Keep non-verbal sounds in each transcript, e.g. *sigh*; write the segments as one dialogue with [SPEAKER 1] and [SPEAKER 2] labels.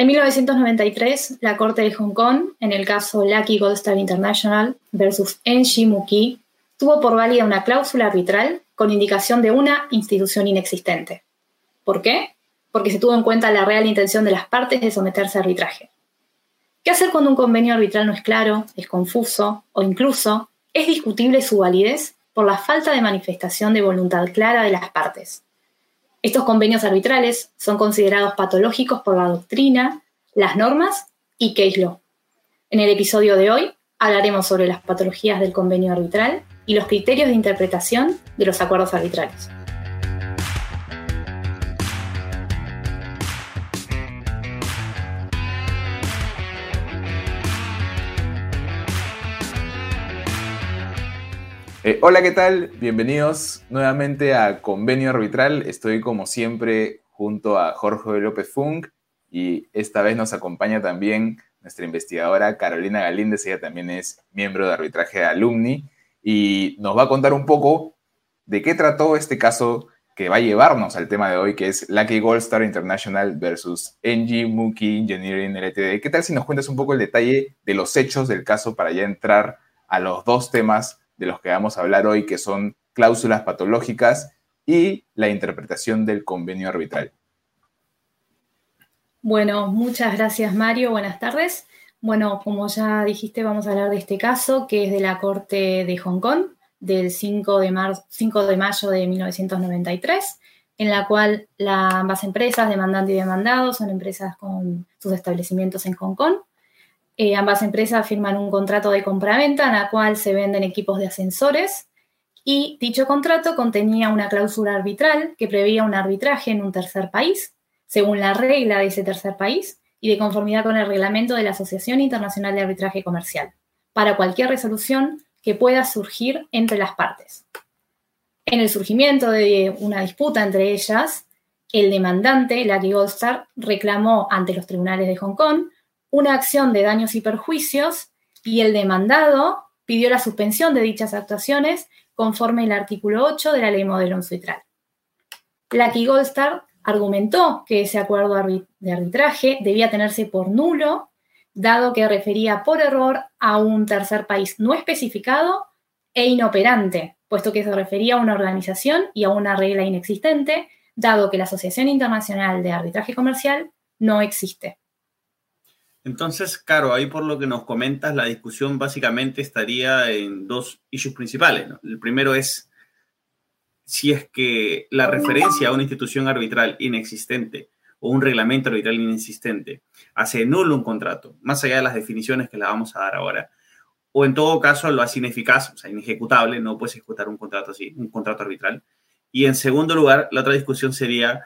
[SPEAKER 1] En 1993, la Corte de Hong Kong, en el caso Lucky Gold Star International versus NG Muki, tuvo por válida una cláusula arbitral con indicación de una institución inexistente. ¿Por qué? Porque se tuvo en cuenta la real intención de las partes de someterse a arbitraje. ¿Qué hacer cuando un convenio arbitral no es claro, es confuso o incluso es discutible su validez por la falta de manifestación de voluntad clara de las partes? Estos convenios arbitrales son considerados patológicos por la doctrina, las normas y case law. En el episodio de hoy hablaremos sobre las patologías del convenio arbitral y los criterios de interpretación de los acuerdos arbitrales.
[SPEAKER 2] Eh, hola, ¿qué tal? Bienvenidos nuevamente a Convenio Arbitral. Estoy como siempre junto a Jorge López Funk y esta vez nos acompaña también nuestra investigadora Carolina Galíndez. Ella también es miembro de arbitraje de alumni y nos va a contar un poco de qué trató este caso que va a llevarnos al tema de hoy, que es Lucky Gold Star International versus NG Mookie Engineering LTD. ¿Qué tal si nos cuentas un poco el detalle de los hechos del caso para ya entrar a los dos temas de los que vamos a hablar hoy, que son cláusulas patológicas y la interpretación del convenio arbitral.
[SPEAKER 1] Bueno, muchas gracias Mario, buenas tardes. Bueno, como ya dijiste, vamos a hablar de este caso que es de la Corte de Hong Kong del 5 de, 5 de mayo de 1993, en la cual ambas empresas, demandante y demandado, son empresas con sus establecimientos en Hong Kong. Eh, ambas empresas firman un contrato de compraventa en la cual se venden equipos de ascensores y dicho contrato contenía una cláusula arbitral que preveía un arbitraje en un tercer país, según la regla de ese tercer país y de conformidad con el reglamento de la Asociación Internacional de Arbitraje Comercial, para cualquier resolución que pueda surgir entre las partes. En el surgimiento de una disputa entre ellas, el demandante, Lucky Goldstar, reclamó ante los tribunales de Hong Kong una acción de daños y perjuicios y el demandado pidió la suspensión de dichas actuaciones conforme el artículo 8 de la ley modelo Suitral. Lucky Goldstar argumentó que ese acuerdo de arbitraje debía tenerse por nulo, dado que refería por error a un tercer país no especificado e inoperante, puesto que se refería a una organización y a una regla inexistente, dado que la Asociación Internacional de Arbitraje Comercial no existe.
[SPEAKER 3] Entonces, claro, ahí por lo que nos comentas, la discusión básicamente estaría en dos issues principales. El primero es si es que la referencia a una institución arbitral inexistente o un reglamento arbitral inexistente hace nulo un contrato, más allá de las definiciones que le vamos a dar ahora, o en todo caso lo hace ineficaz, o sea, inejecutable, no puedes ejecutar un contrato así, un contrato arbitral. Y en segundo lugar, la otra discusión sería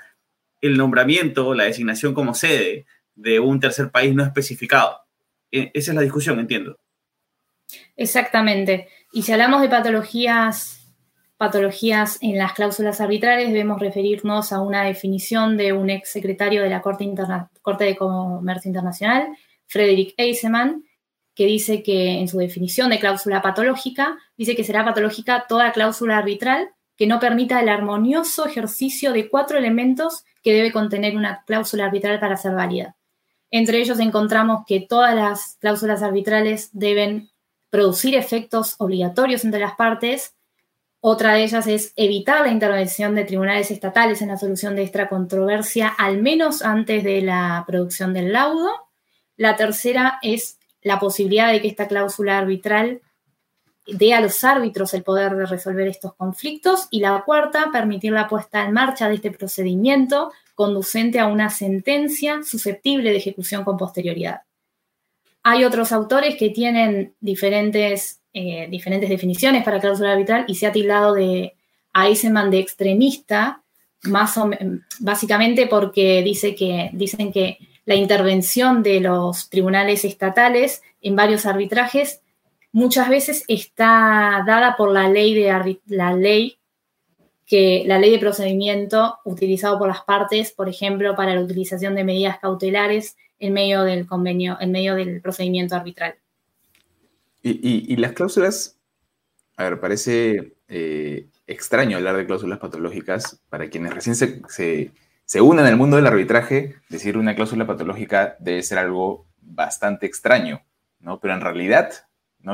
[SPEAKER 3] el nombramiento, la designación como sede de un tercer país no especificado. E, esa es la discusión, entiendo.
[SPEAKER 1] Exactamente. Y si hablamos de patologías, patologías en las cláusulas arbitrales, debemos referirnos a una definición de un ex secretario de la Corte, Corte de Comercio Internacional, Frederick Eiseman, que dice que en su definición de cláusula patológica, dice que será patológica toda cláusula arbitral que no permita el armonioso ejercicio de cuatro elementos que debe contener una cláusula arbitral para ser válida. Entre ellos encontramos que todas las cláusulas arbitrales deben producir efectos obligatorios entre las partes. Otra de ellas es evitar la intervención de tribunales estatales en la solución de esta controversia, al menos antes de la producción del laudo. La tercera es la posibilidad de que esta cláusula arbitral dé a los árbitros el poder de resolver estos conflictos. Y la cuarta, permitir la puesta en marcha de este procedimiento conducente a una sentencia susceptible de ejecución con posterioridad. Hay otros autores que tienen diferentes, eh, diferentes definiciones para cláusula arbitral y se ha tildado de a Eisenman de extremista, más o básicamente porque que, dicen que la intervención de los tribunales estatales en varios arbitrajes muchas veces está dada por la ley, de, la ley que la ley de procedimiento utilizado por las partes, por ejemplo, para la utilización de medidas cautelares en medio del convenio, en medio del procedimiento arbitral.
[SPEAKER 2] Y, las cláusulas, a ver, parece eh, extraño hablar de cláusulas patológicas para quienes recién se, se une en el mundo del arbitraje, decir una cláusula patológica debe ser algo bastante extraño, ¿no? Pero en realidad,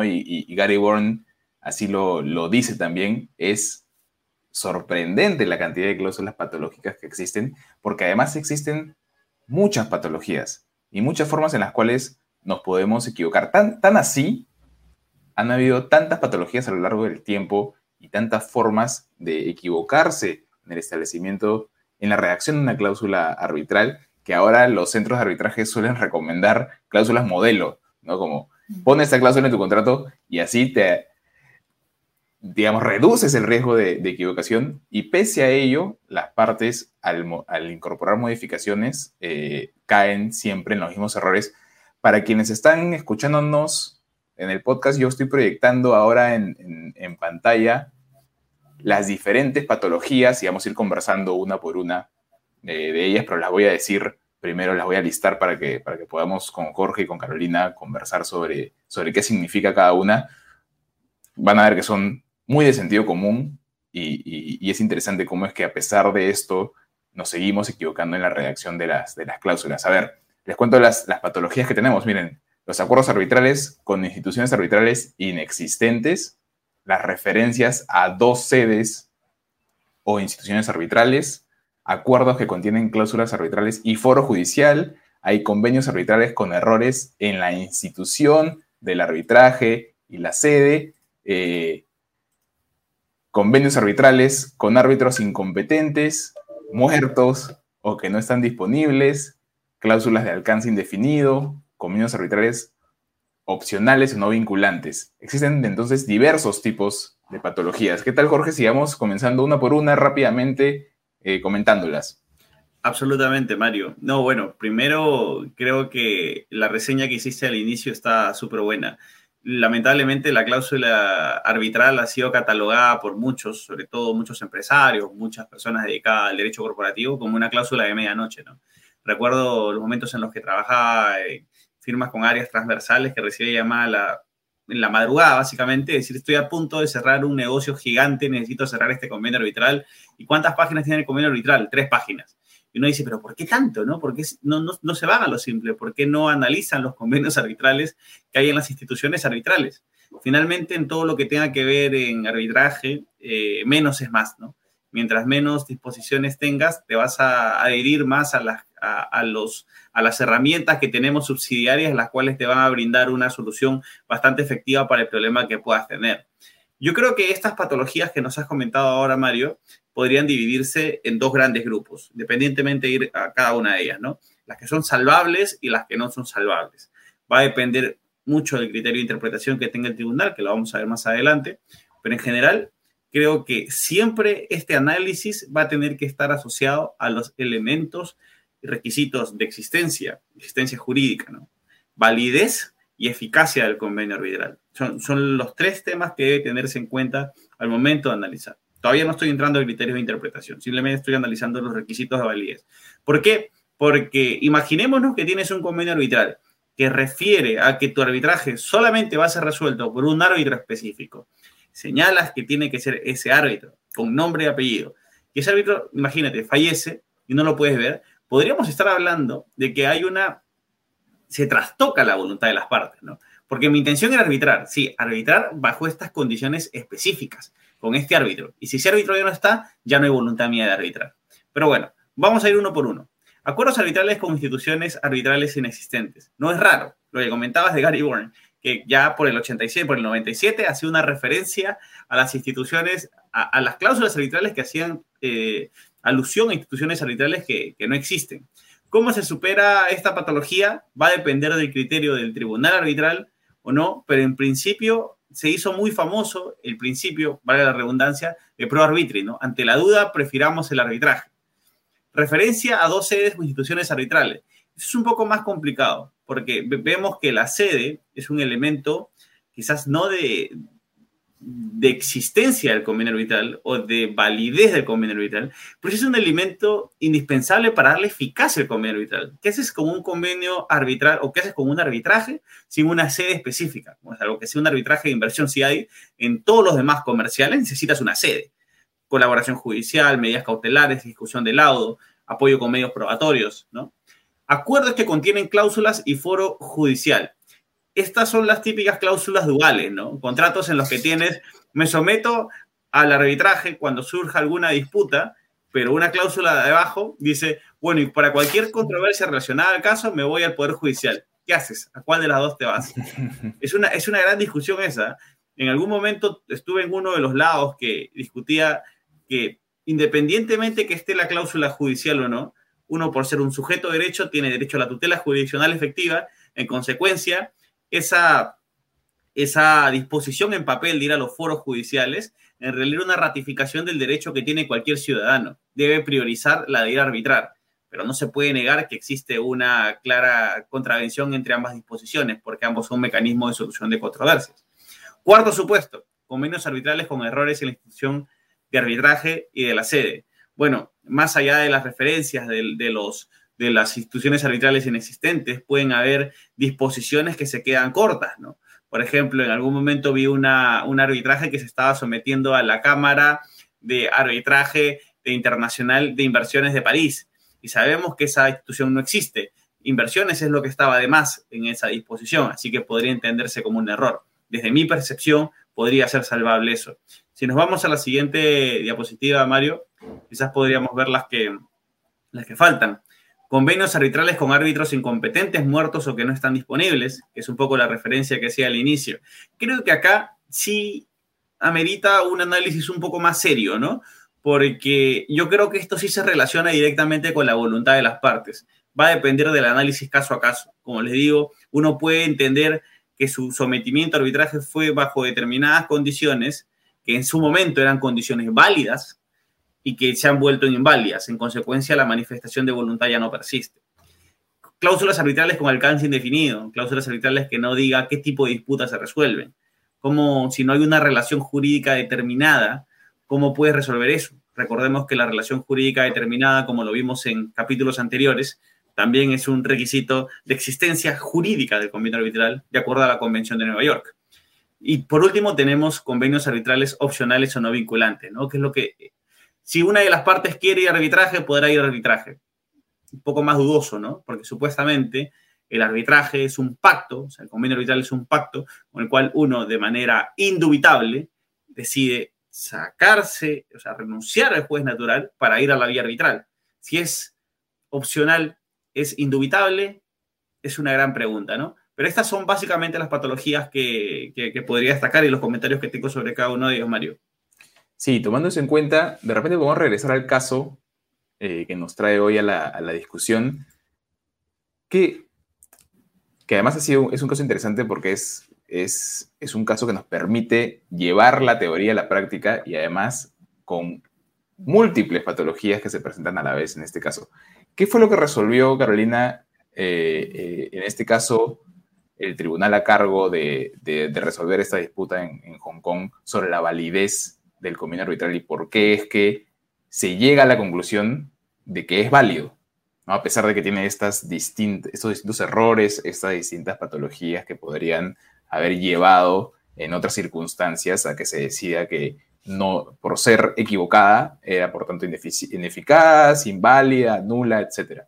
[SPEAKER 2] Y, Gary Bourne así lo, lo dice también, es sorprendente la cantidad de cláusulas patológicas que existen, porque además existen muchas patologías y muchas formas en las cuales nos podemos equivocar. Tan, tan así, han habido tantas patologías a lo largo del tiempo y tantas formas de equivocarse en el establecimiento, en la redacción de una cláusula arbitral, que ahora los centros de arbitraje suelen recomendar cláusulas modelo, ¿no? Como pon esta cláusula en tu contrato y así te, digamos, reduces el riesgo de, equivocación y pese a ello, las partes al, incorporar modificaciones eh, caen siempre en los mismos errores. Para quienes están escuchándonos en el podcast, yo estoy proyectando ahora en, pantalla las diferentes patologías y vamos a ir conversando una por una de, ellas, pero las voy a decir primero, las voy a listar para que, para que podamos con Jorge y con Carolina conversar sobre, sobre qué significa cada una. Van a ver que son muy de sentido común y, es interesante cómo es que a pesar de esto nos seguimos equivocando en la redacción de las, de las cláusulas. A ver, les cuento las, las patologías que tenemos. Miren, los acuerdos arbitrales con instituciones arbitrales inexistentes, las referencias a dos sedes o instituciones arbitrales, acuerdos que contienen cláusulas arbitrales y foro judicial, hay convenios arbitrales con errores en la institución del arbitraje y la sede, eh, convenios arbitrales con árbitros incompetentes, muertos o que no están disponibles, cláusulas de alcance indefinido, convenios arbitrales opcionales o no vinculantes. Existen entonces diversos tipos de patologías. ¿Qué tal, Jorge? Sigamos comenzando una por una rápidamente eh, comentándolas.
[SPEAKER 3] Absolutamente, Mario. No, bueno, primero creo que la reseña que hiciste al inicio está súper buena lamentablemente la cláusula arbitral ha sido catalogada por muchos, sobre todo muchos empresarios, muchas personas dedicadas al derecho corporativo, como una cláusula de medianoche. ¿no? Recuerdo los momentos en los que trabajaba en firmas con áreas transversales que recibía llamada en la madrugada, básicamente, decir, estoy a punto de cerrar un negocio gigante, necesito cerrar este convenio arbitral. ¿Y cuántas páginas tiene el convenio arbitral? Tres páginas. Y uno dice, pero ¿por qué tanto? ¿no? ¿Por qué no, no, se van a lo simple? ¿Por qué no analizan los convenios arbitrales que hay en las instituciones arbitrales? Finalmente, en todo lo que tenga que ver en arbitraje, eh, menos es más, ¿no? Mientras menos disposiciones tengas, te vas a adherir más a las, a, los, a las herramientas que tenemos subsidiarias, las cuales te van a brindar una solución bastante efectiva para el problema que puedas tener. Yo creo que estas patologías que nos has comentado ahora, Mario, podrían dividirse en dos grandes grupos, independientemente de ir a cada una de ellas, ¿no? Las que son salvables y las que no son salvables. Va a depender mucho del criterio de interpretación que tenga el tribunal, que lo vamos a ver más adelante, pero en general creo que siempre este análisis va a tener que estar asociado a los elementos requisitos de existencia, existencia jurídica, ¿no? Validez y eficacia del convenio arbitral. Son, son los tres temas que debe tenerse en cuenta al momento de analizar. Todavía no estoy entrando en criterios de interpretación, simplemente estoy analizando los requisitos de validez. ¿Por qué? Porque imaginémonos que tienes un convenio arbitral que refiere a que tu arbitraje solamente va a ser resuelto por un árbitro específico. Señalas que tiene que ser ese árbitro con nombre y apellido. Y ese árbitro, imagínate, fallece y no lo puedes ver. Podríamos estar hablando de que hay una... se trastoca la voluntad de las partes, ¿no? Porque mi intención era arbitrar, sí, arbitrar bajo estas condiciones específicas con este árbitro. Y si ese árbitro ya no está, ya no hay voluntad mía de arbitrar. Pero bueno, vamos a ir uno por uno. Acuerdos arbitrales con instituciones arbitrales inexistentes. No es raro, lo que comentabas de Gary Bourne, que ya por el 87, por el 97, hacía una referencia a las instituciones, a, las cláusulas arbitrales que hacían eh, alusión a instituciones arbitrales que, que no existen. ¿Cómo se supera esta patología? Va a depender del criterio del tribunal arbitral o no, pero en principio se hizo muy famoso el principio, vale la redundancia, de pro arbitri, ¿no? Ante la duda, prefiramos el arbitraje. Referencia a dos sedes o instituciones arbitrales. Es un poco más complicado, porque vemos que la sede es un elemento quizás no de, de existencia del convenio arbitral o de validez del convenio arbitral, pero es un elemento indispensable para darle eficacia al convenio arbitral. ¿Qué haces con un convenio arbitral o qué haces con un arbitraje sin una sede específica? O sea, algo que sea un arbitraje de inversión, si hay en todos los demás comerciales, necesitas una sede. Colaboración judicial, medidas cautelares, discusión de laudo, apoyo con medios probatorios, ¿no? Acuerdos que contienen cláusulas y foro judicial. Estas son las típicas cláusulas duales, ¿no? Contratos en los que tienes, me someto al arbitraje cuando surja alguna disputa, pero una cláusula de abajo dice, bueno, y para cualquier controversia relacionada al caso, me voy al Poder Judicial. ¿Qué haces? ¿A cuál de las dos te vas? *laughs* Es una, es una gran discusión esa. En algún momento estuve en uno de los lados que discutía que independientemente que esté la cláusula judicial o no, uno por ser un sujeto de derecho tiene derecho a la tutela jurisdiccional efectiva. En consecuencia, esa, esa disposición en papel de ir a los foros judiciales en realidad una ratificación del derecho que tiene cualquier ciudadano. Debe priorizar la de ir a arbitrar, pero no se puede negar que existe una clara contravención entre ambas disposiciones, porque ambos son mecanismos de solución de controversias. Cuarto supuesto, convenios arbitrales con errores en la institución de arbitraje y de la sede. Bueno, más allá de las referencias de, los, de las instituciones arbitrales inexistentes, pueden haber disposiciones que se quedan cortas, ¿no? Por ejemplo, en algún momento vi una, un arbitraje que se estaba sometiendo a la Cámara de Arbitraje de Internacional de Inversiones de París. Y sabemos que esa institución no existe. Inversiones es lo que estaba de más en esa disposición, así que podría entenderse como un error. Desde mi percepción, podría ser salvable eso. Si nos vamos a la siguiente diapositiva, Mario, quizás podríamos ver las que, las que faltan convenios arbitrales con árbitros incompetentes, muertos o que no están disponibles, que es un poco la referencia que hacía al inicio. Creo que acá sí amerita un análisis un poco más serio, ¿no? Porque yo creo que esto sí se relaciona directamente con la voluntad de las partes. Va a depender del análisis caso a caso. Como les digo, uno puede entender que su sometimiento a arbitraje fue bajo determinadas condiciones, que en su momento eran condiciones válidas, y que se han vuelto inválidas. En consecuencia, la manifestación de voluntad ya no persiste. Cláusulas arbitrales con alcance indefinido, cláusulas arbitrales que no diga qué tipo de disputas se resuelven. Como si no hay una relación jurídica determinada, ¿cómo puedes resolver eso? Recordemos que la relación jurídica determinada, como lo vimos en capítulos anteriores, también es un requisito de existencia jurídica del convenio arbitral, de acuerdo a la Convención de Nueva York. Y por último, tenemos convenios arbitrales opcionales o no vinculantes, ¿no? es lo que si una de las partes quiere ir a arbitraje, podrá ir a arbitraje. Un poco más dudoso, ¿no? Porque supuestamente el arbitraje es un pacto, o sea, el convenio arbitral es un pacto con el cual uno de manera indubitable decide sacarse, o sea, renunciar al juez natural para ir a la vía arbitral. Si es opcional, es indubitable, es una gran pregunta, ¿no? Pero estas son básicamente las patologías que, que podría destacar y los comentarios que tengo sobre cada uno de ellos, Mario.
[SPEAKER 2] Sí, tomando eso en cuenta, de repente podemos regresar al caso eh, que nos trae hoy a la, discusión, que, que además ha sido, es un caso interesante porque es, es, es un caso que nos permite llevar la teoría a la práctica y además con múltiples patologías que se presentan a la vez en este caso. ¿Qué fue lo que resolvió Carolina eh, eh, en este caso el tribunal a cargo de, resolver esta disputa en, en, Hong Kong sobre la validez del convenio arbitral y por qué es que se llega a la conclusión de que es válido, a pesar de que tiene estas estos distintos errores, estas distintas patologías que podrían haber llevado en otras circunstancias a que se decida que no, por ser equivocada, era por tanto ineficaz, inválida, nula, etc.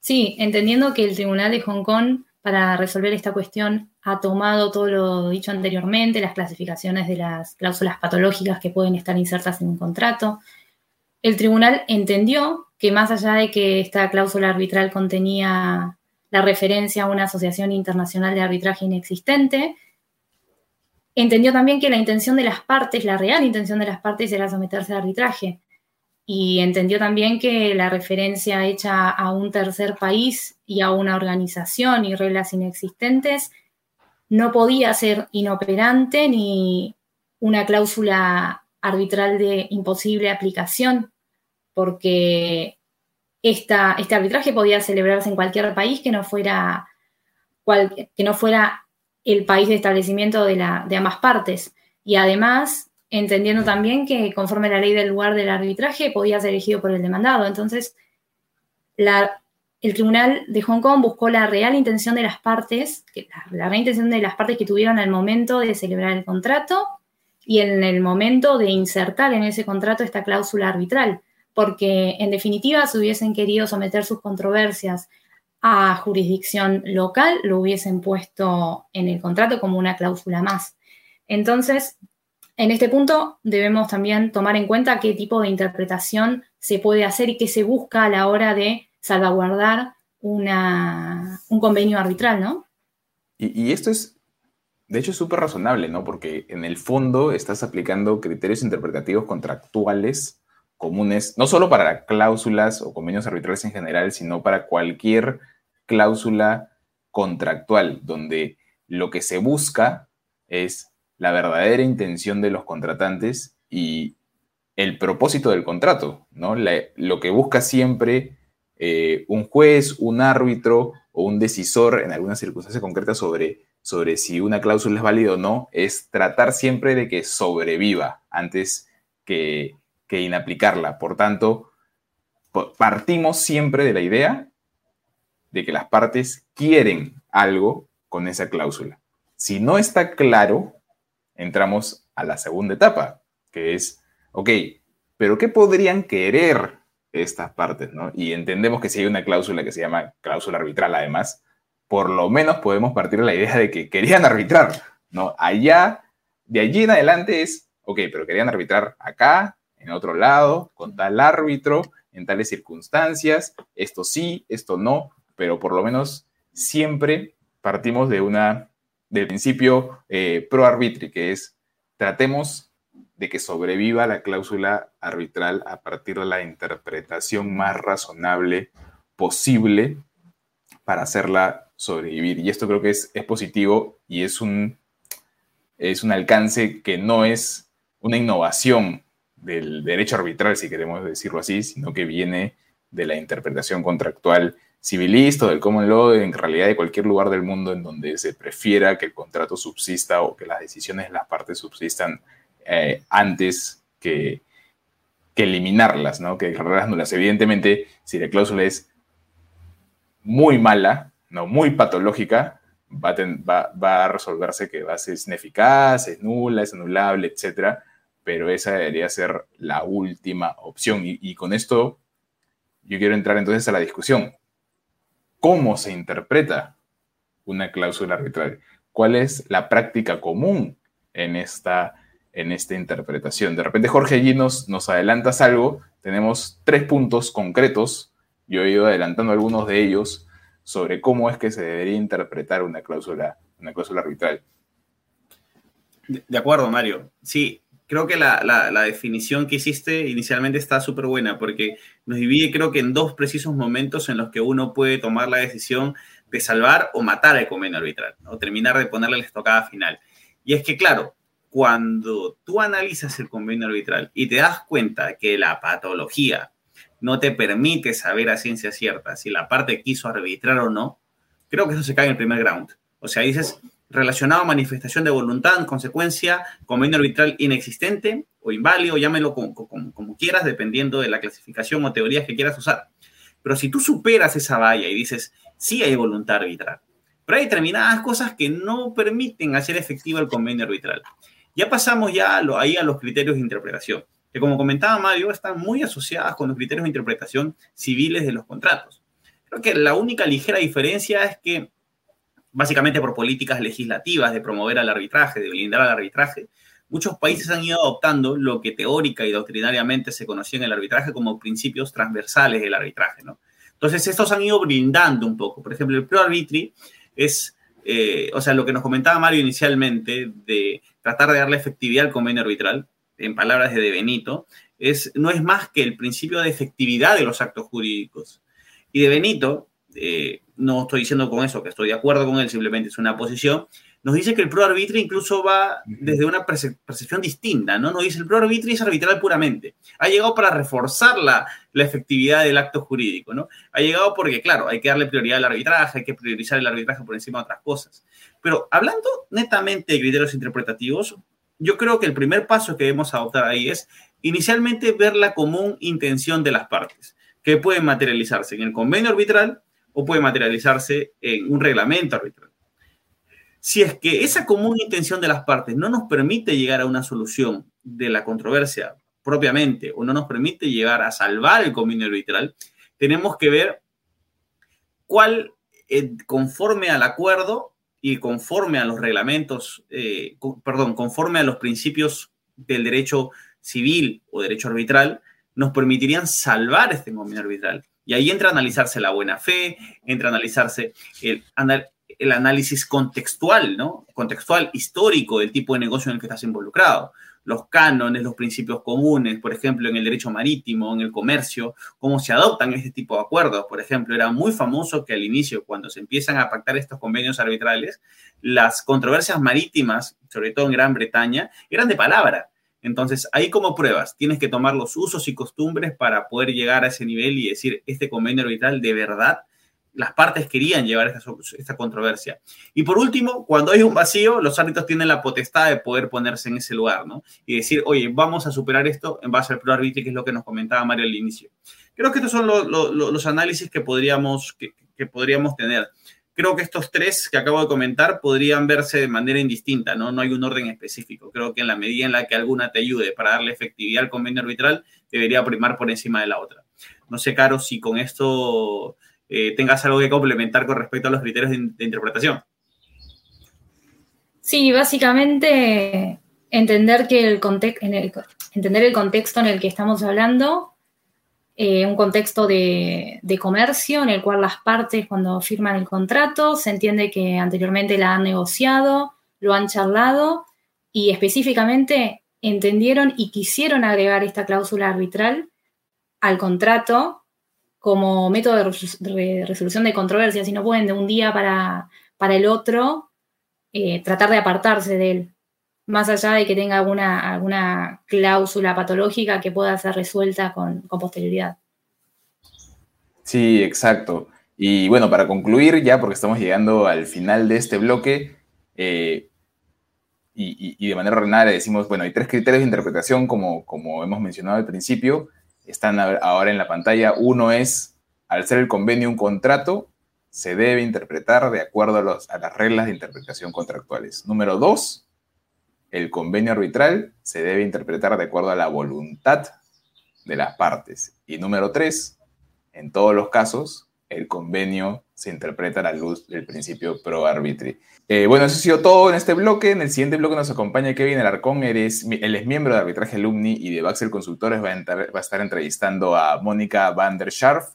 [SPEAKER 1] Sí, entendiendo que el Tribunal de Hong Kong para resolver esta cuestión ha tomado todo lo dicho anteriormente, las clasificaciones de las cláusulas patológicas que pueden estar insertas en un contrato. El tribunal entendió que más allá de que esta cláusula arbitral contenía la referencia a una asociación internacional de arbitraje inexistente, entendió también que la intención de las partes, la real intención de las partes era someterse a arbitraje y entendió también que la referencia hecha a un tercer país y a una organización y reglas inexistentes no podía ser inoperante ni una cláusula arbitral de imposible aplicación, porque esta, este arbitraje podía celebrarse en cualquier país que no fuera, que no fuera el país de establecimiento de, la, de ambas partes. Y además entendiendo también que conforme a la ley del lugar del arbitraje podía ser elegido por el demandado. Entonces, el Tribunal de Hong Kong buscó la real intención de las partes, la, real intención de las partes que tuvieron al momento de celebrar el contrato y en el momento de insertar en ese contrato esta cláusula arbitral, porque en definitiva si hubiesen querido someter sus controversias a jurisdicción local, lo hubiesen puesto en el contrato como una cláusula más. Entonces, en este punto debemos también tomar en cuenta qué tipo de interpretación se puede hacer y qué se busca a la hora de salvaguardar un convenio arbitral, ¿no?
[SPEAKER 2] Y, y esto es, de hecho, súper razonable, ¿no? Porque en el fondo estás aplicando criterios interpretativos contractuales comunes, no solo para cláusulas o convenios arbitrales en general, sino para cualquier cláusula contractual, donde lo que se busca es la verdadera intención de los contratantes y el propósito del contrato, ¿no? lo que busca siempre eh, un juez, un árbitro o un decisor en alguna circunstancia concreta sobre, sobre si una cláusula es válida o no, es tratar siempre de que sobreviva antes que, que inaplicarla. Por tanto, partimos siempre de la idea de que las partes quieren algo con esa cláusula. Si no está claro, entramos a la segunda etapa, que es, ok, pero ¿qué podrían querer estas partes? ¿no? Y entendemos que si hay una cláusula que se llama cláusula arbitral, además, por lo menos podemos partir de la idea de que querían arbitrar, ¿no? Allá, de allí en adelante es, ok, pero querían arbitrar acá, en otro lado, con tal árbitro, en tales circunstancias, esto sí, esto no, pero por lo menos siempre partimos de una, del principio eh, pro arbitri, que es tratemos de que sobreviva la cláusula arbitral a partir de la interpretación más razonable posible para hacerla sobrevivir. Y esto creo que es, es positivo y es un, es un alcance que no es una innovación del derecho arbitral, si queremos decirlo así, sino que viene de la interpretación contractual civilista o del common law en realidad de cualquier lugar del mundo en donde se prefiera que el contrato subsista o que las decisiones de las partes subsistan eh, antes que, que, eliminarlas, ¿no? que declararlas nulas. Evidentemente, si la cláusula es muy mala, no muy patológica, va a, va a resolverse que va a ser ineficaz, es nula, es anulable, etcétera pero esa debería ser la última opción. Y, con esto yo quiero entrar entonces a la discusión. ¿Cómo se interpreta una cláusula arbitral? ¿Cuál es la práctica común en esta, en esta interpretación? De repente, Jorge, allí nos, nos adelantas algo. Tenemos tres puntos concretos. Yo he ido adelantando algunos de ellos sobre cómo es que se debería interpretar una cláusula, una cláusula arbitral.
[SPEAKER 3] De acuerdo, Mario. Sí, creo que la, la, definición que hiciste inicialmente está súper buena porque nos divide creo que en dos precisos momentos en los que uno puede tomar la decisión de salvar o matar al convenio arbitral, o terminar de ponerle la estocada final. Y es que, claro, cuando tú analizas el convenio arbitral y te das cuenta que la patología no te permite saber a ciencia cierta si la parte quiso arbitrar o no, creo que eso se cae en el primer ground. O sea, dices, relacionado a manifestación de voluntad, en consecuencia, convenio arbitral inexistente o inválido, llámelo como, como, quieras, dependiendo de la clasificación o teorías que quieras usar. Pero si tú superas esa valla y dices, sí hay voluntad arbitral, pero hay determinadas cosas que no permiten hacer efectivo el convenio arbitral. Ya pasamos ya ahí a los criterios de interpretación, que como comentaba Mario, están muy asociadas con los criterios de interpretación civiles de los contratos. Creo que la única ligera diferencia es que básicamente por políticas legislativas de promover al arbitraje, de blindar al arbitraje, muchos países han ido adoptando lo que teórica y doctrinariamente se conocía en el arbitraje como principios transversales del arbitraje, ¿no? Entonces, estos han ido blindando un poco. Por ejemplo, el pro arbitri es, eh, o sea, lo que nos comentaba Mario inicialmente de tratar de darle efectividad al convenio arbitral, en palabras de De Benito, es, no es más que el principio de efectividad de los actos jurídicos. Y De Benito, eh, no estoy diciendo con eso que estoy de acuerdo con él, simplemente es una posición, nos dice que el pro arbitrio incluso va desde una percepción distinta, ¿no? Nos dice el pro arbitrio es arbitral puramente. Ha llegado para reforzar la, la, efectividad del acto jurídico, ¿no? Ha llegado porque, claro, hay que darle prioridad al arbitraje, hay que priorizar el arbitraje por encima de otras cosas. Pero hablando netamente de criterios interpretativos, yo creo que el primer paso que debemos adoptar ahí es inicialmente ver la común intención de las partes, que pueden materializarse en el convenio arbitral o puede materializarse en un reglamento arbitral. Si es que esa común intención de las partes no nos permite llegar a una solución de la controversia propiamente o no nos permite llegar a salvar el convenio arbitral, tenemos que ver cuál, eh, conforme al acuerdo y conforme a los reglamentos, eh, perdón, conforme a los principios del derecho civil o derecho arbitral, nos permitirían salvar este convenio arbitral. Y ahí entra a analizarse la buena fe, entra a analizarse el, el análisis contextual, ¿no? Contextual, histórico del tipo de negocio en el que estás involucrado. Los cánones, los principios comunes, por ejemplo, en el derecho marítimo, en el comercio, cómo se adoptan este tipo de acuerdos. Por ejemplo, era muy famoso que al inicio, cuando se empiezan a pactar estos convenios arbitrales, las controversias marítimas, sobre todo en Gran Bretaña, eran de palabra. Entonces, ahí como pruebas, tienes que tomar los usos y costumbres para poder llegar a ese nivel y decir, este convenio arbitral de verdad las partes querían llevar esta, controversia. Y por último, cuando hay un vacío, los árbitros tienen la potestad de poder ponerse en ese lugar, ¿no? Y decir, oye, vamos a superar esto en base al pro arbitrio, que es lo que nos comentaba Mario al inicio. Creo que estos son los análisis que podríamos, que, podríamos tener. Creo que estos tres que acabo de comentar podrían verse de manera indistinta, ¿no? No hay un orden específico. Creo que en la medida en la que alguna te ayude para darle efectividad al convenio arbitral, debería primar por encima de la otra. No sé, Caro, si con esto eh, tengas algo que complementar con respecto a los criterios de, interpretación.
[SPEAKER 1] Sí, básicamente entender que el, en el, entender el contexto en el que estamos hablando, eh, un contexto de, comercio en el cual las partes cuando firman el contrato se entiende que anteriormente la han negociado, lo han charlado y específicamente entendieron y quisieron agregar esta cláusula arbitral al contrato como método de resolución de controversias y no pueden de un día para, para el otro eh, tratar de apartarse de él, más allá de que tenga alguna, alguna cláusula patológica que pueda ser resuelta con, posterioridad.
[SPEAKER 2] Sí, exacto. Y bueno, para concluir ya, porque estamos llegando al final de este bloque, eh, y, de manera ordinaria decimos, bueno, hay tres criterios de interpretación, como, como hemos mencionado al principio, están ahora en la pantalla. Uno es, al ser el convenio un contrato, se debe interpretar de acuerdo a, los, a las reglas de interpretación contractuales. Número dos, el convenio arbitral se debe interpretar de acuerdo a la voluntad de las partes. Y número tres, en todos los casos, el convenio se interpreta a la luz del principio pro arbitri. Eh, bueno, eso ha sido todo en este bloque. En el siguiente bloque nos acompaña Kevin Alarcón. Él es, él es miembro de Arbitraje Alumni y de Baxel Consultores. Va a, va a estar entrevistando a Mónica van der Scharf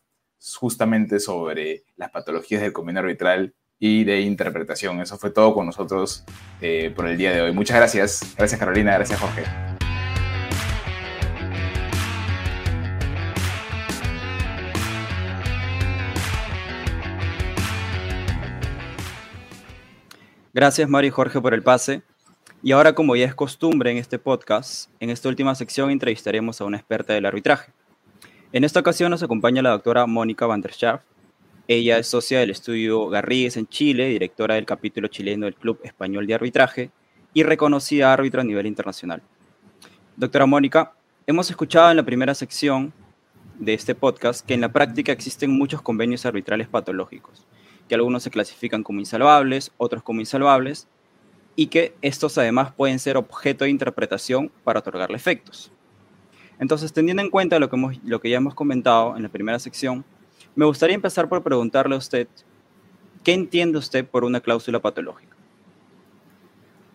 [SPEAKER 2] justamente sobre las patologías del convenio arbitral y de interpretación. Eso fue todo con nosotros eh, por el día de hoy. Muchas gracias. Gracias Carolina, gracias Jorge.
[SPEAKER 4] Gracias Mario y Jorge por el pase. Y ahora, como ya es costumbre en este podcast, en esta última sección entrevistaremos a una experta del arbitraje. En esta ocasión nos acompaña la doctora Mónica van der. Ella es socia del estudio Garrigues en Chile, directora del capítulo chileno del Club Español de Arbitraje y reconocida árbitra a nivel internacional. Doctora Mónica, hemos escuchado en la primera sección de este podcast que en la práctica existen muchos convenios arbitrales patológicos que algunos se clasifican como insalvables, otros como insalvables, y que estos además pueden ser objeto de interpretación para otorgarle efectos. Entonces, teniendo en cuenta lo que, lo que ya hemos comentado en la primera sección, me gustaría empezar por preguntarle a usted, ¿qué entiende usted por una cláusula patológica?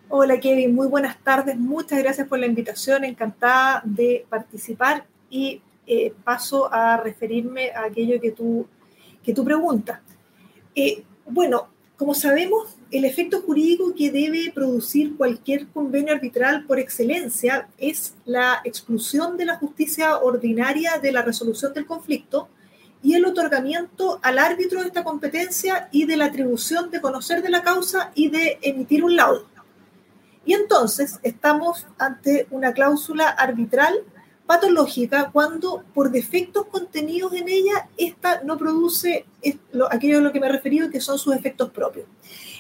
[SPEAKER 5] Hola Kevin, muy buenas tardes, muchas gracias por la invitación, encantada de participar y eh, paso a referirme a aquello que tú, que tú preguntas. Eh, bueno, como sabemos, el efecto jurídico que debe producir cualquier convenio arbitral por excelencia es la exclusión de la justicia ordinaria de la resolución del conflicto y el otorgamiento al árbitro de esta competencia y de la atribución de conocer de la causa y de emitir un laudo. Y entonces estamos ante una cláusula arbitral patológica cuando por defectos contenidos en ella, esta no produce aquello a lo que me he referido, que son sus efectos propios.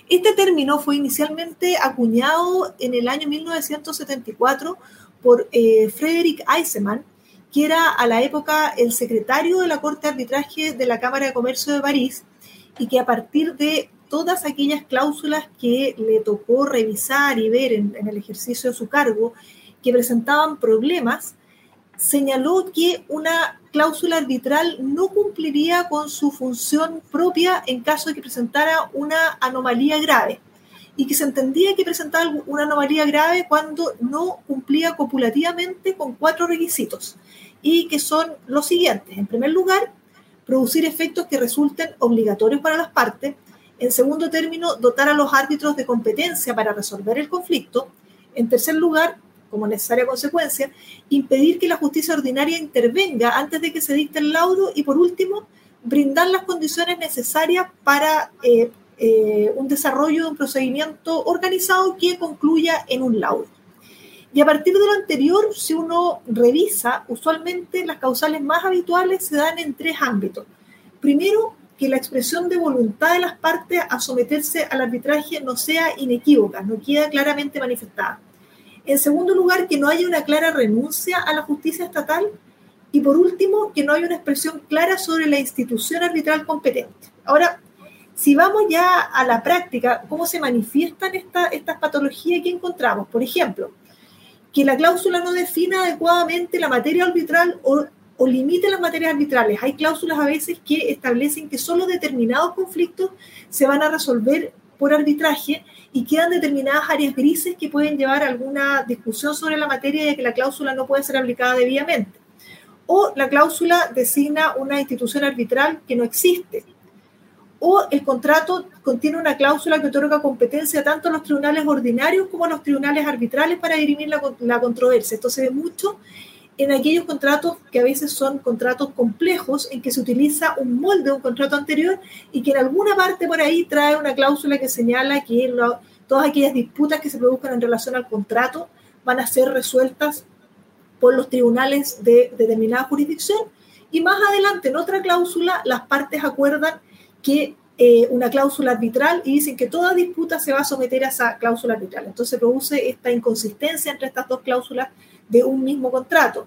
[SPEAKER 5] Este término fue inicialmente acuñado en el año 1974 por eh, Frederick Eisenman, que era a la época el secretario de la Corte de Arbitraje de la Cámara de Comercio de París, y que a partir de todas aquellas cláusulas que le tocó revisar y ver en el ejercicio de su cargo, que presentaban problemas, señaló que una cláusula arbitral no cumpliría con su función propia en caso de que presentara una anomalía grave y que se entendía que presentaba una anomalía grave cuando no cumplía copulativamente con cuatro requisitos y que son los siguientes. En primer lugar, producir efectos que resulten obligatorios para las partes. En segundo término, dotar a los árbitros de competencia para resolver el conflicto. En tercer lugar, como necesaria consecuencia, impedir que la justicia ordinaria intervenga antes de que se dicte el laudo y, por último, brindar las condiciones necesarias para eh, eh, un desarrollo de un procedimiento organizado que concluya en un laudo. Y a partir de lo anterior, si uno revisa, usualmente las causales más habituales se dan en tres ámbitos. Primero, que la expresión de voluntad de las partes a someterse al arbitraje no sea inequívoca, no queda claramente manifestada. En segundo lugar, que no haya una clara renuncia a la justicia estatal. Y por último, que no haya una expresión clara sobre la institución arbitral competente. Ahora, si vamos ya a la práctica, ¿cómo se manifiestan estas patologías que encontramos? Por ejemplo, que la cláusula no defina adecuadamente la materia arbitral o, o, limite las materias arbitrales. Hay cláusulas a veces que establecen que solo determinados conflictos se van a resolver por arbitraje y quedan determinadas áreas grises que pueden llevar a alguna discusión sobre la materia de que la cláusula no puede ser aplicada debidamente. O la cláusula designa una institución arbitral que no existe. O el contrato contiene una cláusula que otorga competencia tanto a los tribunales ordinarios como a los tribunales arbitrales para dirimir la, controversia. Esto se ve mucho en aquellos contratos que a veces son contratos complejos en que se utiliza un molde de un contrato anterior y que en alguna parte por ahí trae una cláusula que señala que todas aquellas disputas que se produzcan en relación al contrato van a ser resueltas por los tribunales de determinada jurisdicción y más adelante en otra cláusula las partes acuerdan que eh, una cláusula arbitral y dicen que toda disputa se va a someter a esa cláusula arbitral. Entonces produce esta inconsistencia entre estas dos cláusulas de un mismo contrato.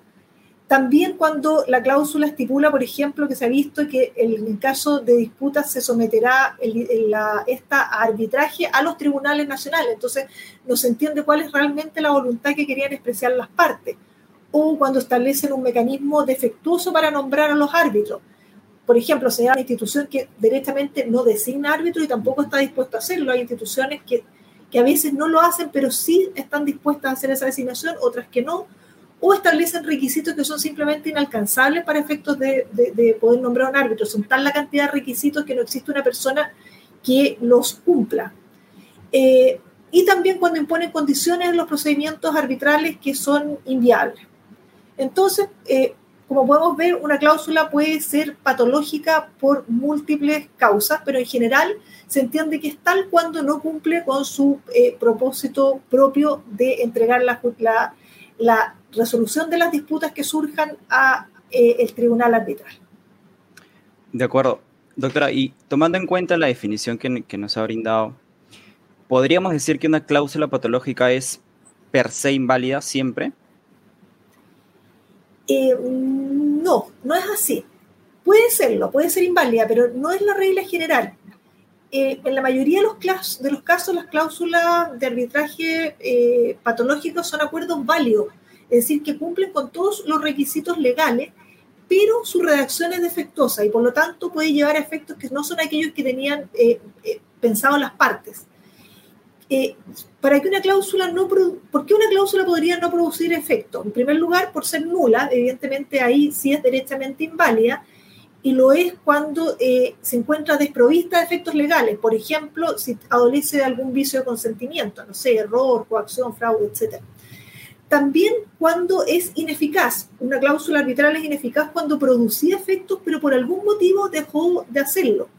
[SPEAKER 5] También cuando la cláusula estipula, por ejemplo, que se ha visto que en caso de disputas se someterá esta arbitraje a los tribunales nacionales. Entonces no se entiende cuál es realmente la voluntad que querían expresar las partes. O cuando establecen un mecanismo defectuoso para nombrar a los árbitros. Por ejemplo, se da una institución que directamente no designa árbitro y tampoco está dispuesta a hacerlo. Hay instituciones que que a veces no lo hacen, pero sí están dispuestas a hacer esa designación, otras que no, o establecen requisitos que son simplemente inalcanzables para efectos de, poder nombrar un árbitro. Son tal la cantidad de requisitos que no existe una persona que los cumpla. Eh, y también cuando imponen condiciones en los procedimientos arbitrales que son inviables. Entonces, eh, como podemos ver, una cláusula puede ser patológica por múltiples causas, pero en general se entiende que es tal cuando no cumple con su eh, propósito propio de entregar la, resolución de las disputas que surjan a eh, el tribunal arbitral.
[SPEAKER 4] De acuerdo. Doctora, y tomando en cuenta la definición que nos ha brindado, ¿podríamos decir que una cláusula patológica es per se inválida siempre?
[SPEAKER 5] Eh, no, no es así. Puede serlo, puede ser inválida, pero no es la regla general. Eh, en la mayoría de los, de los casos, las cláusulas de arbitraje eh, patológico son acuerdos válidos, es decir, que cumplen con todos los requisitos legales, pero su redacción es defectuosa y por lo tanto puede llevar a efectos que no son aquellos que tenían eh, pensado las partes. Para que una cláusula no ¿por qué una cláusula podría no producir efecto? En primer lugar, por ser nula, evidentemente ahí sí es derechamente inválida, y lo es cuando eh, se encuentra desprovista de efectos legales, por ejemplo, si adolece de algún vicio de consentimiento, no sé, error, coacción, fraude, etc. También cuando es ineficaz, una cláusula arbitral es ineficaz cuando producía efectos, pero por algún motivo dejó de hacerlo.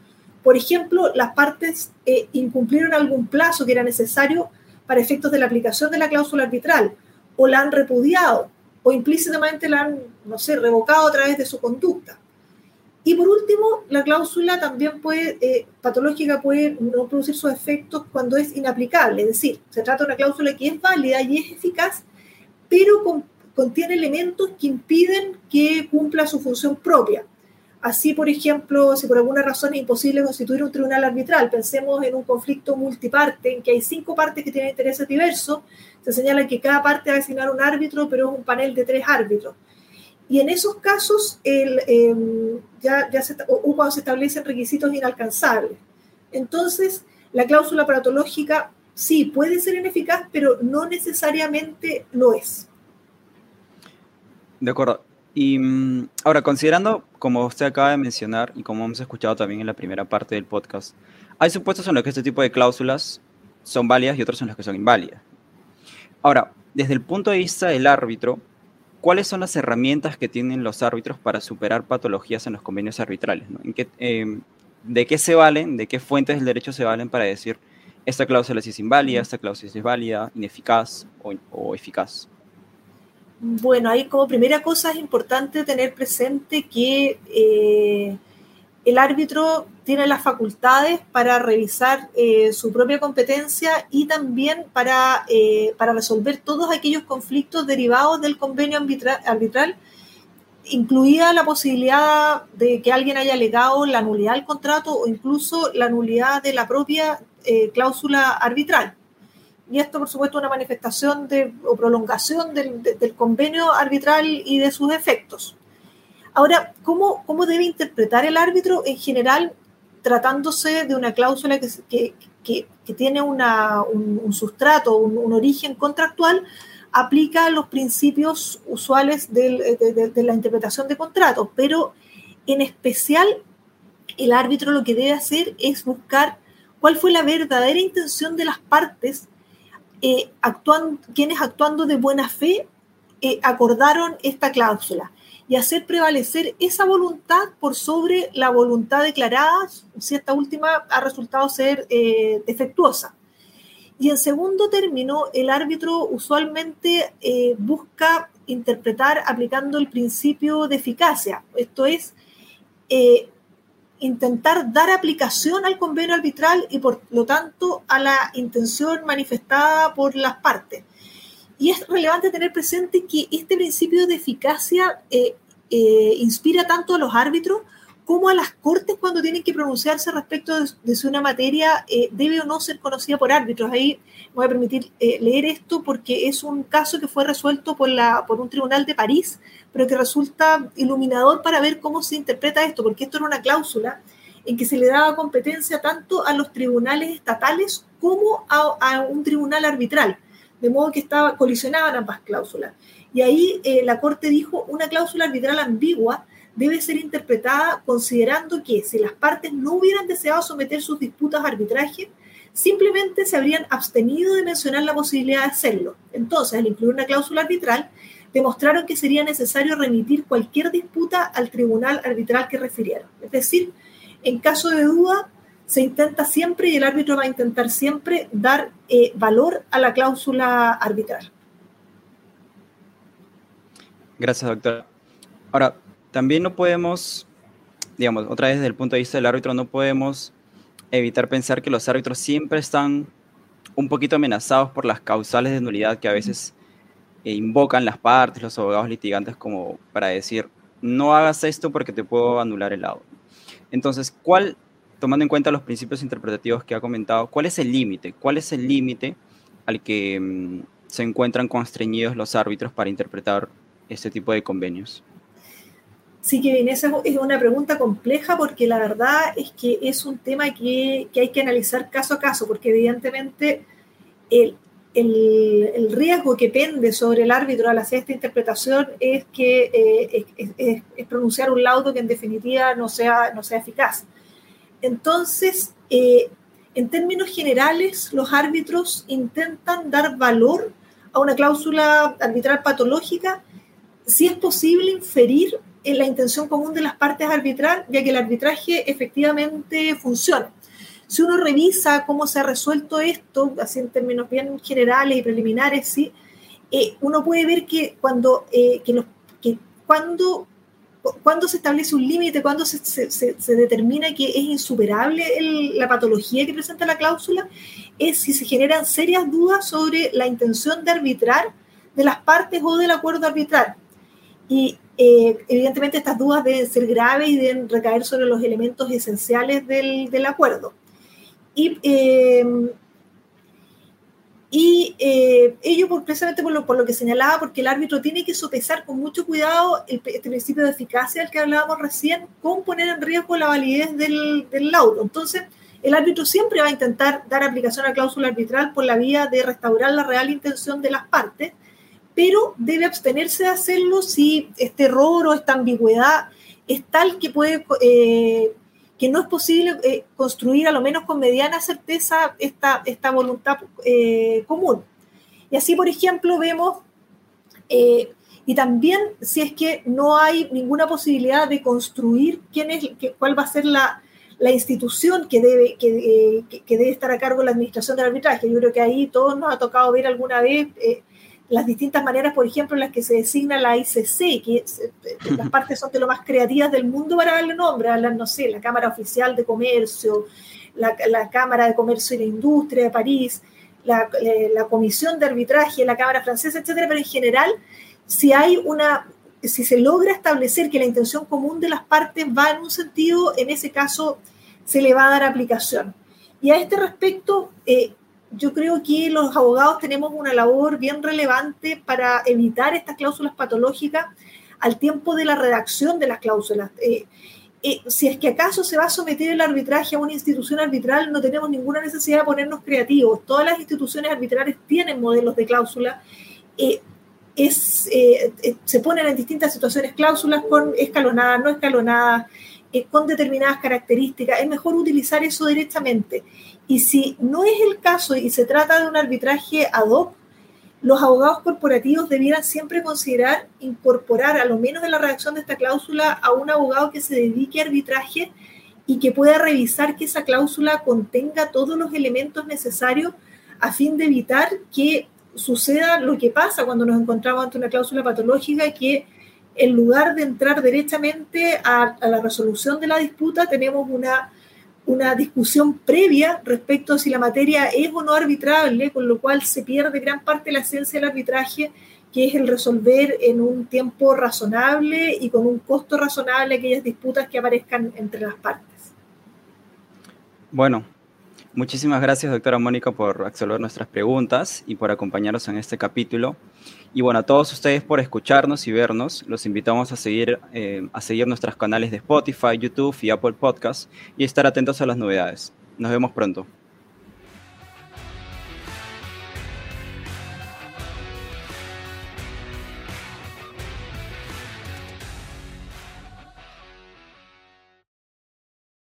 [SPEAKER 5] Por ejemplo, las partes eh, incumplieron algún plazo que era necesario para efectos de la aplicación de la cláusula arbitral, o la han repudiado, o implícitamente la han, no sé, revocado a través de su conducta. Y por último, la cláusula también puede, eh, patológica puede no producir sus efectos cuando es inaplicable, es decir, se trata de una cláusula que es válida y es eficaz, pero contiene elementos que impiden que cumpla su función propia. Así, por ejemplo, si por alguna razón es imposible constituir un tribunal arbitral, pensemos en un conflicto multiparte en que hay cinco partes que tienen intereses diversos, se señala que cada parte va a asignar un árbitro, pero es un panel de tres árbitros Y en esos casos, em, ya, se, o se establecen requisitos inalcanzables. Entonces, la cláusula patológica sí puede ser ineficaz, pero no necesariamente lo es.
[SPEAKER 4] De acuerdo. Y mm, ahora, considerando, como usted acaba de mencionar y como hemos escuchado también en la primera parte del podcast, hay supuestos en los que este tipo de cláusulas son válidas y otros en los que son inválidas. Ahora, desde el punto de vista del árbitro, ¿cuáles son las herramientas que tienen los árbitros para superar patologías en los convenios arbitrales? Em, ¿De qué se valen, de qué fuentes del derecho se valen para decir esta cláusula es inválida, esta cláusula es válida, ineficaz o, eficaz?
[SPEAKER 5] Bueno, ahí como primera cosa es importante tener presente que eh, el árbitro tiene las facultades para revisar eh, su propia competencia y también para, eh, para, resolver todos aquellos conflictos derivados del convenio arbitral, incluida la posibilidad de que alguien haya alegado la nulidad del contrato o incluso la nulidad de la propia eh, cláusula arbitral. Y esto, por supuesto, es una manifestación de, o prolongación del, del convenio arbitral y de sus efectos. Ahora, ¿cómo, ¿cómo debe interpretar el árbitro en general tratándose de una cláusula que, que, que, tiene una, un, sustrato, un, origen contractual? aplica los principios usuales de, de, de, la interpretación de contratos, pero en especial el árbitro lo que debe hacer es buscar cuál fue la verdadera intención de las partes, eh, quienes actuando de buena fe eh, acordaron esta cláusula y hacer prevalecer esa voluntad por sobre la voluntad declarada si esta última ha resultado ser eh, defectuosa. Y en segundo término, el árbitro usualmente eh, busca interpretar aplicando el principio de eficacia, esto es, intentar dar aplicación al convenio arbitral y por lo tanto a la intención manifestada por las partes. Y es relevante tener presente que este principio de eficacia eh, eh, inspira tanto a los árbitros como a las cortes cuando tienen que pronunciarse respecto de, si una materia eh, debe o no ser conocida por árbitros. Ahí voy a permitir leer esto porque es un caso que fue resuelto por, la, por un tribunal de París, pero que resulta iluminador para ver cómo se interpreta esto, porque esto era una cláusula en que se le daba competencia tanto a los tribunales estatales como a, a un tribunal arbitral de modo que estaba, colisionaban ambas cláusulas. Y ahí eh, la Corte dijo, una cláusula arbitral ambigua debe ser interpretada considerando que si las partes no hubieran deseado someter sus disputas a arbitraje, simplemente se habrían abstenido de mencionar la posibilidad de hacerlo. Entonces, al incluir una cláusula arbitral, demostraron que sería necesario remitir cualquier disputa al tribunal arbitral que refirieron. Es decir, en caso de duda, se intenta siempre y el árbitro va a intentar siempre dar eh, valor a la cláusula arbitral.
[SPEAKER 4] Gracias, doctora. Ahora, también no podemos, digamos, otra vez desde el punto de vista del árbitro, no podemos evitar pensar que los árbitros siempre están un poquito amenazados por las causales de nulidad que a veces eh, invocan las partes, los abogados litigantes, como para decir, no hagas esto porque te puedo anular el lado. Entonces, ¿cuál tomando en cuenta los principios interpretativos que ha comentado, ¿cuál es el límite? ¿Cuál es el límite al que mm, se encuentran constreñidos los árbitros para interpretar este tipo de convenios?
[SPEAKER 5] Sí, que esa es una pregunta compleja porque la verdad es que es un tema que, que hay que analizar caso a caso, porque evidentemente el, el, el, riesgo que pende sobre el árbitro al hacer esta interpretación es que eh, es, es, pronunciar un laudo que en definitiva no sea, no sea eficaz. Entonces, eh, en términos generales, los árbitros intentan dar valor a una cláusula arbitral patológica si es posible inferir en la intención común de las partes arbitrar, ya que el arbitraje efectivamente funciona. Si uno revisa cómo se ha resuelto esto, así en términos bien generales y preliminares, ¿sí? Eh, uno puede ver que cuando, eh, que cuando ¿Cuándo se establece un límite? ¿Cuándo se, se, determina que es insuperable la patología que presenta la cláusula? Es si se generan serias dudas sobre la intención de arbitrar de las partes o del acuerdo arbitral. Y eh, evidentemente estas dudas deben ser graves y deben recaer sobre los elementos esenciales del, del acuerdo. Y, eh, Y eh, ello por, precisamente por lo, por lo, que señalaba, porque el árbitro tiene que sopesar con mucho cuidado el, este principio de eficacia del que hablábamos recién, con poner en riesgo la validez del, del laudo. Entonces, el árbitro siempre va a intentar dar aplicación a la cláusula arbitral por la vía de restaurar la real intención de las partes, pero debe abstenerse de hacerlo si este error o esta ambigüedad es tal que puede eh, que no es posible eh, construir a lo menos con mediana certeza esta, esta voluntad eh, común. Y así, por ejemplo, vemos, y también si es que no hay ninguna posibilidad de construir quién es, cuál va a ser la, la institución que debe, que, que, debe estar a cargo de la administración del arbitraje. Yo creo que ahí todos nos ha tocado ver alguna vez las distintas maneras, por ejemplo, en las que se designa la ICC, que eh, las partes son de lo más creativas del mundo para darle nombre, a la, no sé, la Cámara Oficial de Comercio, la, la Cámara de Comercio y la Industria de París, la, eh, la, Comisión de Arbitraje, la Cámara Francesa, etcétera, pero en general, si hay una, si se logra establecer que la intención común de las partes va en un sentido, en ese caso se le va a dar aplicación. Y a este respecto, eh, yo creo que los abogados tenemos una labor bien relevante para evitar estas cláusulas patológicas al tiempo de la redacción de las cláusulas. Eh, eh, si es que acaso se va a someter el arbitraje a una institución arbitral, no tenemos ninguna necesidad de ponernos creativos. Todas las instituciones arbitrales tienen modelos de cláusula. Eh, se ponen en distintas situaciones cláusulas con escalonadas, no escalonadas, con determinadas características. Es mejor utilizar eso directamente. Y si no es el caso y se trata de un arbitraje ad hoc, los abogados corporativos debieran siempre considerar incorporar, a lo menos en la redacción de esta cláusula, a un abogado que se dedique a arbitraje y que pueda revisar que esa cláusula contenga todos los elementos necesarios a fin de evitar que suceda lo que pasa cuando nos encontramos ante una cláusula patológica, que en lugar de entrar directamente a, la resolución de la disputa, tenemos una una discusión previa respecto a si la materia es o no arbitrable, con lo cual se pierde gran parte de la esencia del arbitraje, que es el resolver en un tiempo razonable y con un costo razonable aquellas disputas que aparezcan entre las partes.
[SPEAKER 4] Bueno, muchísimas gracias, doctora Mónica, por resolver nuestras preguntas y por acompañarnos en este capítulo. Y bueno, a todos ustedes por escucharnos y vernos, los invitamos a seguir, eh, a seguir nuestros canales de Spotify, YouTube y Apple Podcasts y estar atentos a las novedades. Nos vemos pronto.